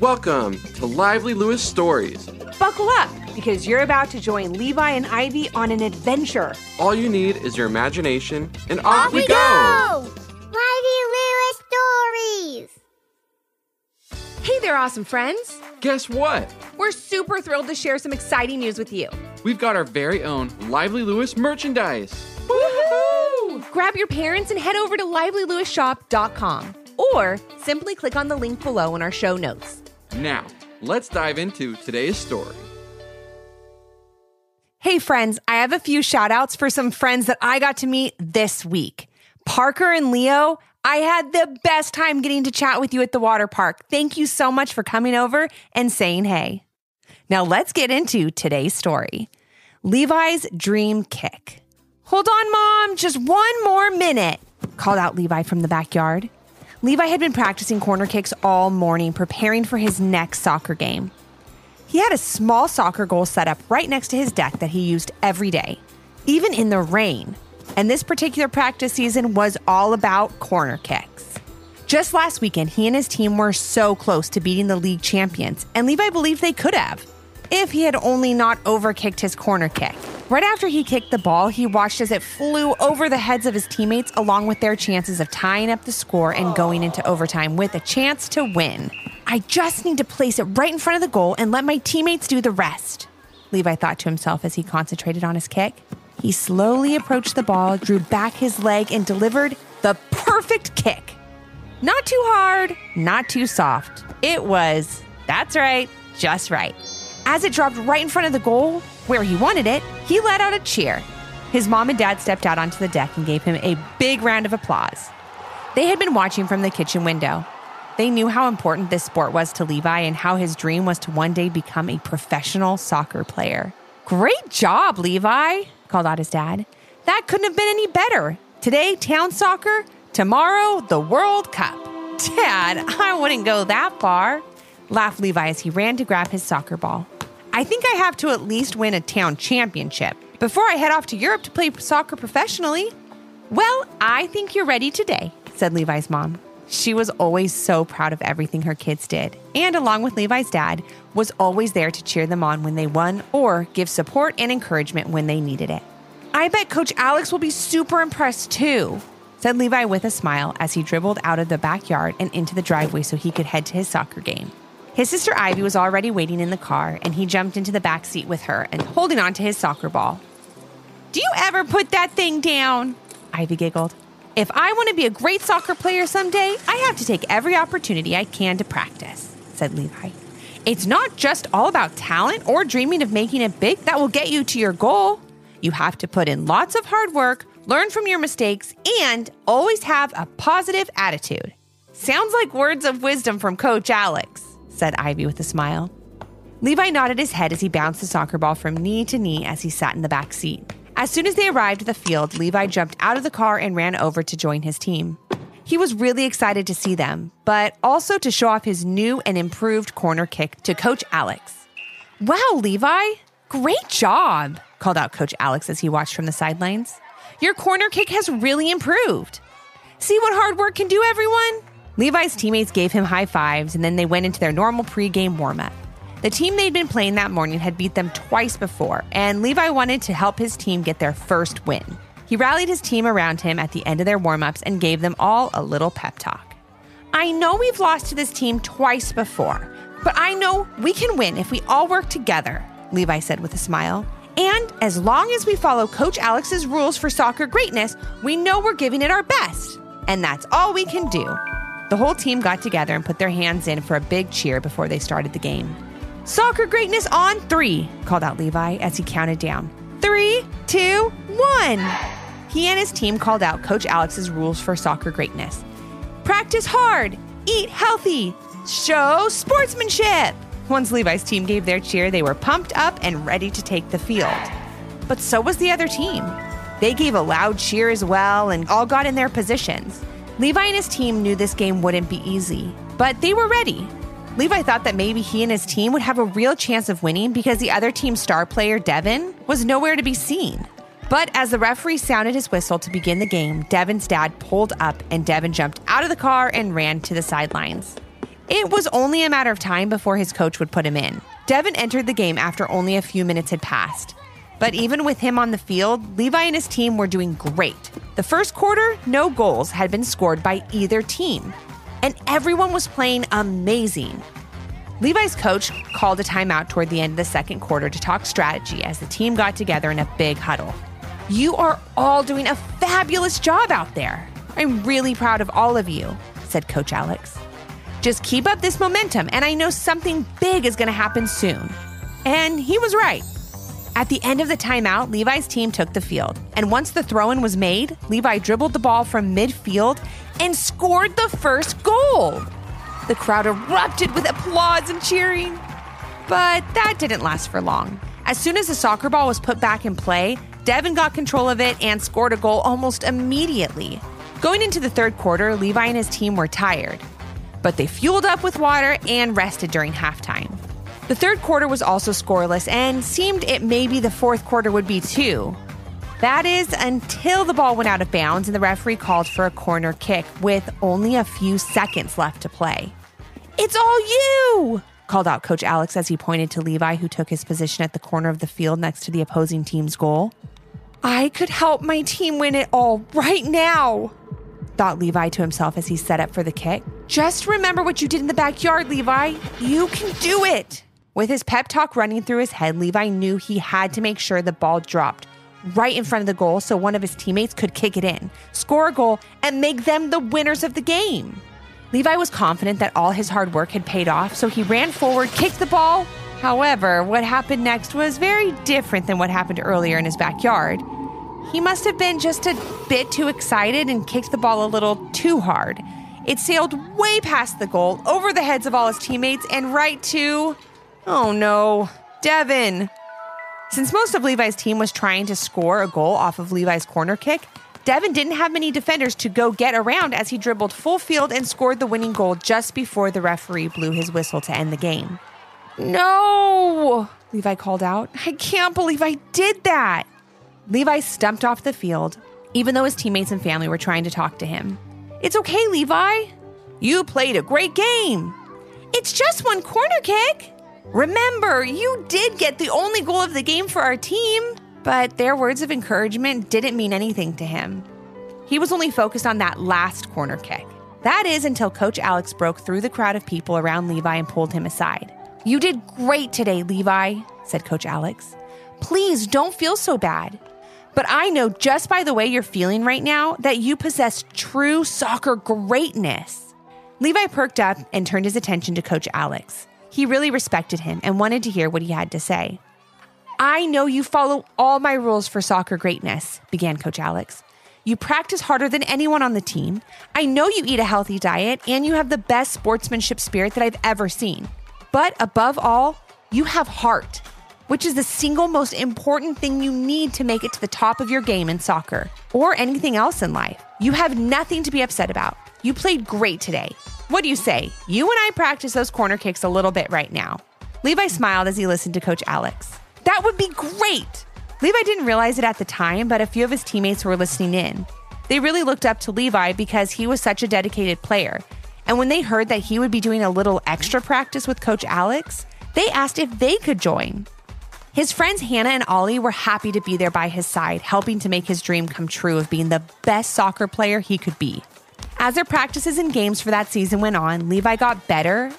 Welcome to Lively Lewis Stories. Buckle up because you're about to join Levi and Ivy on an adventure. All you need is your imagination, and off, Off we we go! go! Lively Lewis Stories! Hey there, awesome friends. Guess what? We're super thrilled to share some exciting news with you. We've got our very own Lively Lewis merchandise. Woohoo! Grab your parents and head over to livelylewisshop.com or simply click on the link below in our show notes. Now, let's dive into today's story. Hey, friends, I have a few shout outs for some friends that I got to meet this week. Parker and Leo, I had the best time getting to chat with you at the water park. Thank you so much for coming over and saying hey. Now, let's get into today's story Levi's dream kick. Hold on, Mom, just one more minute, called out Levi from the backyard. Levi had been practicing corner kicks all morning, preparing for his next soccer game. He had a small soccer goal set up right next to his deck that he used every day, even in the rain. And this particular practice season was all about corner kicks. Just last weekend, he and his team were so close to beating the league champions, and Levi believed they could have if he had only not overkicked his corner kick. Right after he kicked the ball, he watched as it flew over the heads of his teammates, along with their chances of tying up the score and going into overtime with a chance to win. I just need to place it right in front of the goal and let my teammates do the rest, Levi thought to himself as he concentrated on his kick. He slowly approached the ball, drew back his leg, and delivered the perfect kick. Not too hard, not too soft. It was, that's right, just right. As it dropped right in front of the goal, where he wanted it, he let out a cheer. His mom and dad stepped out onto the deck and gave him a big round of applause. They had been watching from the kitchen window. They knew how important this sport was to Levi and how his dream was to one day become a professional soccer player. Great job, Levi, called out his dad. That couldn't have been any better. Today, town soccer. Tomorrow, the World Cup. Dad, I wouldn't go that far, laughed Levi as he ran to grab his soccer ball. I think I have to at least win a town championship before I head off to Europe to play soccer professionally. Well, I think you're ready today, said Levi's mom. She was always so proud of everything her kids did, and along with Levi's dad, was always there to cheer them on when they won or give support and encouragement when they needed it. I bet Coach Alex will be super impressed too, said Levi with a smile as he dribbled out of the backyard and into the driveway so he could head to his soccer game. His sister Ivy was already waiting in the car, and he jumped into the back seat with her and holding on to his soccer ball. Do you ever put that thing down? Ivy giggled. If I want to be a great soccer player someday, I have to take every opportunity I can to practice, said Levi. It's not just all about talent or dreaming of making it big that will get you to your goal. You have to put in lots of hard work, learn from your mistakes, and always have a positive attitude. Sounds like words of wisdom from Coach Alex, said Ivy with a smile. Levi nodded his head as he bounced the soccer ball from knee to knee as he sat in the back seat. As soon as they arrived at the field, Levi jumped out of the car and ran over to join his team. He was really excited to see them, but also to show off his new and improved corner kick to Coach Alex. Wow, Levi, great job, called out Coach Alex as he watched from the sidelines. Your corner kick has really improved. See what hard work can do, everyone? Levi's teammates gave him high fives and then they went into their normal pregame warm up. The team they'd been playing that morning had beat them twice before, and Levi wanted to help his team get their first win. He rallied his team around him at the end of their warm ups and gave them all a little pep talk. I know we've lost to this team twice before, but I know we can win if we all work together, Levi said with a smile. And as long as we follow Coach Alex's rules for soccer greatness, we know we're giving it our best. And that's all we can do. The whole team got together and put their hands in for a big cheer before they started the game. Soccer greatness on three, called out Levi as he counted down. Three, two, one. He and his team called out Coach Alex's rules for soccer greatness practice hard, eat healthy, show sportsmanship. Once Levi's team gave their cheer, they were pumped up and ready to take the field. But so was the other team. They gave a loud cheer as well and all got in their positions. Levi and his team knew this game wouldn't be easy, but they were ready. Levi thought that maybe he and his team would have a real chance of winning because the other team's star player, Devin, was nowhere to be seen. But as the referee sounded his whistle to begin the game, Devin's dad pulled up and Devin jumped out of the car and ran to the sidelines. It was only a matter of time before his coach would put him in. Devin entered the game after only a few minutes had passed. But even with him on the field, Levi and his team were doing great. The first quarter, no goals had been scored by either team, and everyone was playing amazing. Levi's coach called a timeout toward the end of the second quarter to talk strategy as the team got together in a big huddle. You are all doing a fabulous job out there. I'm really proud of all of you, said Coach Alex. Just keep up this momentum, and I know something big is going to happen soon. And he was right. At the end of the timeout, Levi's team took the field. And once the throw in was made, Levi dribbled the ball from midfield and scored the first goal. The crowd erupted with applause and cheering. But that didn't last for long. As soon as the soccer ball was put back in play, Devin got control of it and scored a goal almost immediately. Going into the third quarter, Levi and his team were tired, but they fueled up with water and rested during halftime. The third quarter was also scoreless and seemed it maybe the fourth quarter would be too. That is until the ball went out of bounds and the referee called for a corner kick with only a few seconds left to play. It's all you! called out Coach Alex as he pointed to Levi, who took his position at the corner of the field next to the opposing team's goal. I could help my team win it all right now, thought Levi to himself as he set up for the kick. Just remember what you did in the backyard, Levi. You can do it. With his pep talk running through his head, Levi knew he had to make sure the ball dropped right in front of the goal so one of his teammates could kick it in, score a goal, and make them the winners of the game. Levi was confident that all his hard work had paid off, so he ran forward, kicked the ball. However, what happened next was very different than what happened earlier in his backyard. He must have been just a bit too excited and kicked the ball a little too hard. It sailed way past the goal, over the heads of all his teammates, and right to. Oh no, Devin. Since most of Levi's team was trying to score a goal off of Levi's corner kick, Devin didn't have many defenders to go get around as he dribbled full field and scored the winning goal just before the referee blew his whistle to end the game. No, Levi called out. I can't believe I did that. Levi stumped off the field, even though his teammates and family were trying to talk to him. It's okay, Levi. You played a great game. It's just one corner kick. Remember, you did get the only goal of the game for our team. But their words of encouragement didn't mean anything to him. He was only focused on that last corner kick. That is until Coach Alex broke through the crowd of people around Levi and pulled him aside. You did great today, Levi, said Coach Alex. Please don't feel so bad. But I know just by the way you're feeling right now that you possess true soccer greatness. Levi perked up and turned his attention to Coach Alex. He really respected him and wanted to hear what he had to say. I know you follow all my rules for soccer greatness, began Coach Alex. You practice harder than anyone on the team. I know you eat a healthy diet and you have the best sportsmanship spirit that I've ever seen. But above all, you have heart, which is the single most important thing you need to make it to the top of your game in soccer or anything else in life. You have nothing to be upset about. You played great today. What do you say? You and I practice those corner kicks a little bit right now. Levi smiled as he listened to Coach Alex. That would be great. Levi didn't realize it at the time, but a few of his teammates were listening in. They really looked up to Levi because he was such a dedicated player. And when they heard that he would be doing a little extra practice with Coach Alex, they asked if they could join. His friends Hannah and Ollie were happy to be there by his side, helping to make his dream come true of being the best soccer player he could be. As their practices and games for that season went on, Levi got better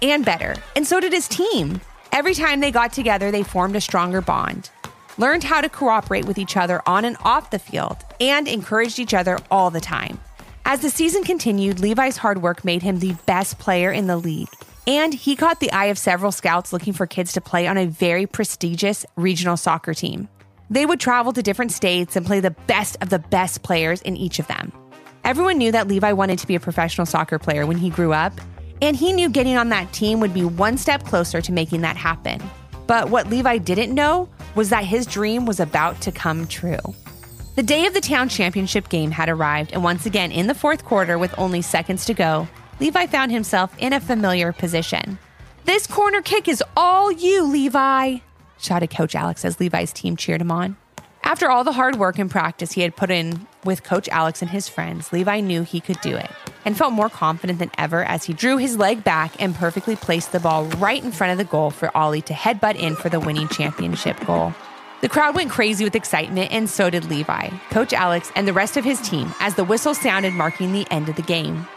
and better, and so did his team. Every time they got together, they formed a stronger bond, learned how to cooperate with each other on and off the field, and encouraged each other all the time. As the season continued, Levi's hard work made him the best player in the league. And he caught the eye of several scouts looking for kids to play on a very prestigious regional soccer team. They would travel to different states and play the best of the best players in each of them. Everyone knew that Levi wanted to be a professional soccer player when he grew up, and he knew getting on that team would be one step closer to making that happen. But what Levi didn't know was that his dream was about to come true. The day of the town championship game had arrived, and once again, in the fourth quarter, with only seconds to go, Levi found himself in a familiar position. This corner kick is all you, Levi, shouted Coach Alex as Levi's team cheered him on. After all the hard work and practice he had put in with Coach Alex and his friends, Levi knew he could do it. and felt more confident than ever as he drew his leg back and perfectly placed the ball right in front of the goal for Ollie to headbutt in for the winning championship goal. The crowd went crazy with excitement, and so did Levi, Coach Alex, and the rest of his team as the whistle sounded, marking the end of the game.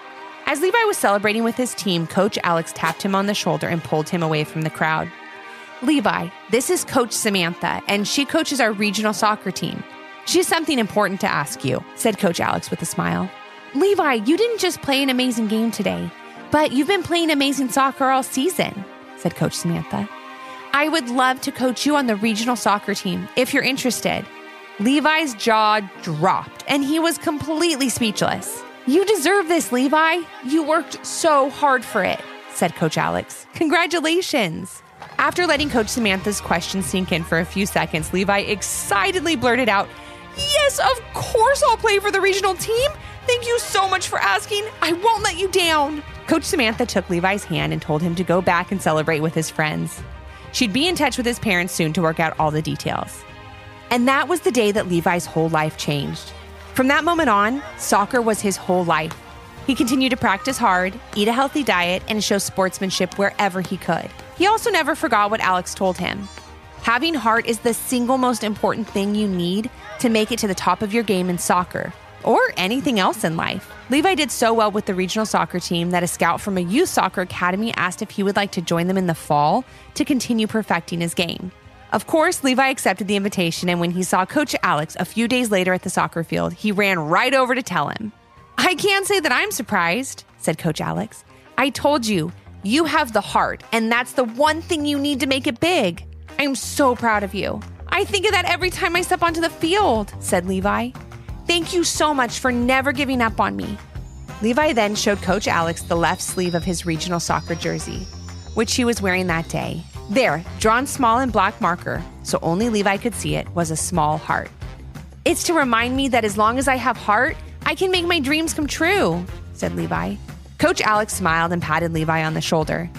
As Levi was celebrating with his team, Coach Alex tapped him on the shoulder and pulled him away from the crowd. Levi, this is Coach Samantha, and she coaches our regional soccer team. She has something important to ask you, said Coach Alex with a smile. Levi, you didn't just play an amazing game today, but you've been playing amazing soccer all season, said Coach Samantha. I would love to coach you on the regional soccer team if you're interested. Levi's jaw dropped and he was completely speechless. You deserve this, Levi. You worked so hard for it, said Coach Alex. Congratulations. After letting Coach Samantha's question sink in for a few seconds, Levi excitedly blurted out, Yes, of course I'll play for the regional team. Thank you so much for asking. I won't let you down. Coach Samantha took Levi's hand and told him to go back and celebrate with his friends. She'd be in touch with his parents soon to work out all the details. And that was the day that Levi's whole life changed. From that moment on, soccer was his whole life. He continued to practice hard, eat a healthy diet, and show sportsmanship wherever he could. He also never forgot what Alex told him. Having heart is the single most important thing you need to make it to the top of your game in soccer or anything else in life. Levi did so well with the regional soccer team that a scout from a youth soccer academy asked if he would like to join them in the fall to continue perfecting his game. Of course, Levi accepted the invitation, and when he saw Coach Alex a few days later at the soccer field, he ran right over to tell him. I can't say that I'm surprised, said Coach Alex. I told you, you have the heart, and that's the one thing you need to make it big. I'm so proud of you. I think of that every time I step onto the field, said Levi. Thank you so much for never giving up on me. Levi then showed Coach Alex the left sleeve of his regional soccer jersey, which he was wearing that day. There, drawn small in black marker, so only Levi could see it, was a small heart. It's to remind me that as long as I have heart, I can make my dreams come true, said Levi. Coach Alex smiled and patted Levi on the shoulder.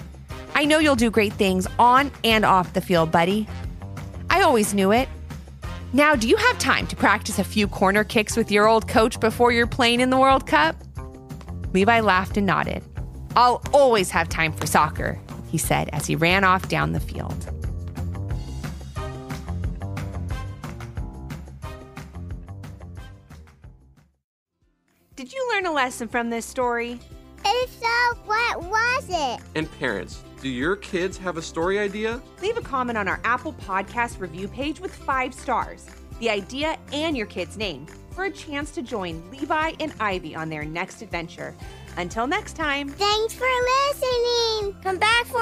I know you'll do great things on and off the field, buddy. I always knew it. Now, do you have time to practice a few corner kicks with your old coach before you're playing in the World Cup? Levi laughed and nodded. I'll always have time for soccer, he said as he ran off down the field. Did you learn a lesson from this story? If so, what was it? And parents, do your kids have a story idea? Leave a comment on our Apple Podcast review page with five stars, the idea, and your kid's name for a chance to join Levi and Ivy on their next adventure. Until next time. Thanks for listening. Come back for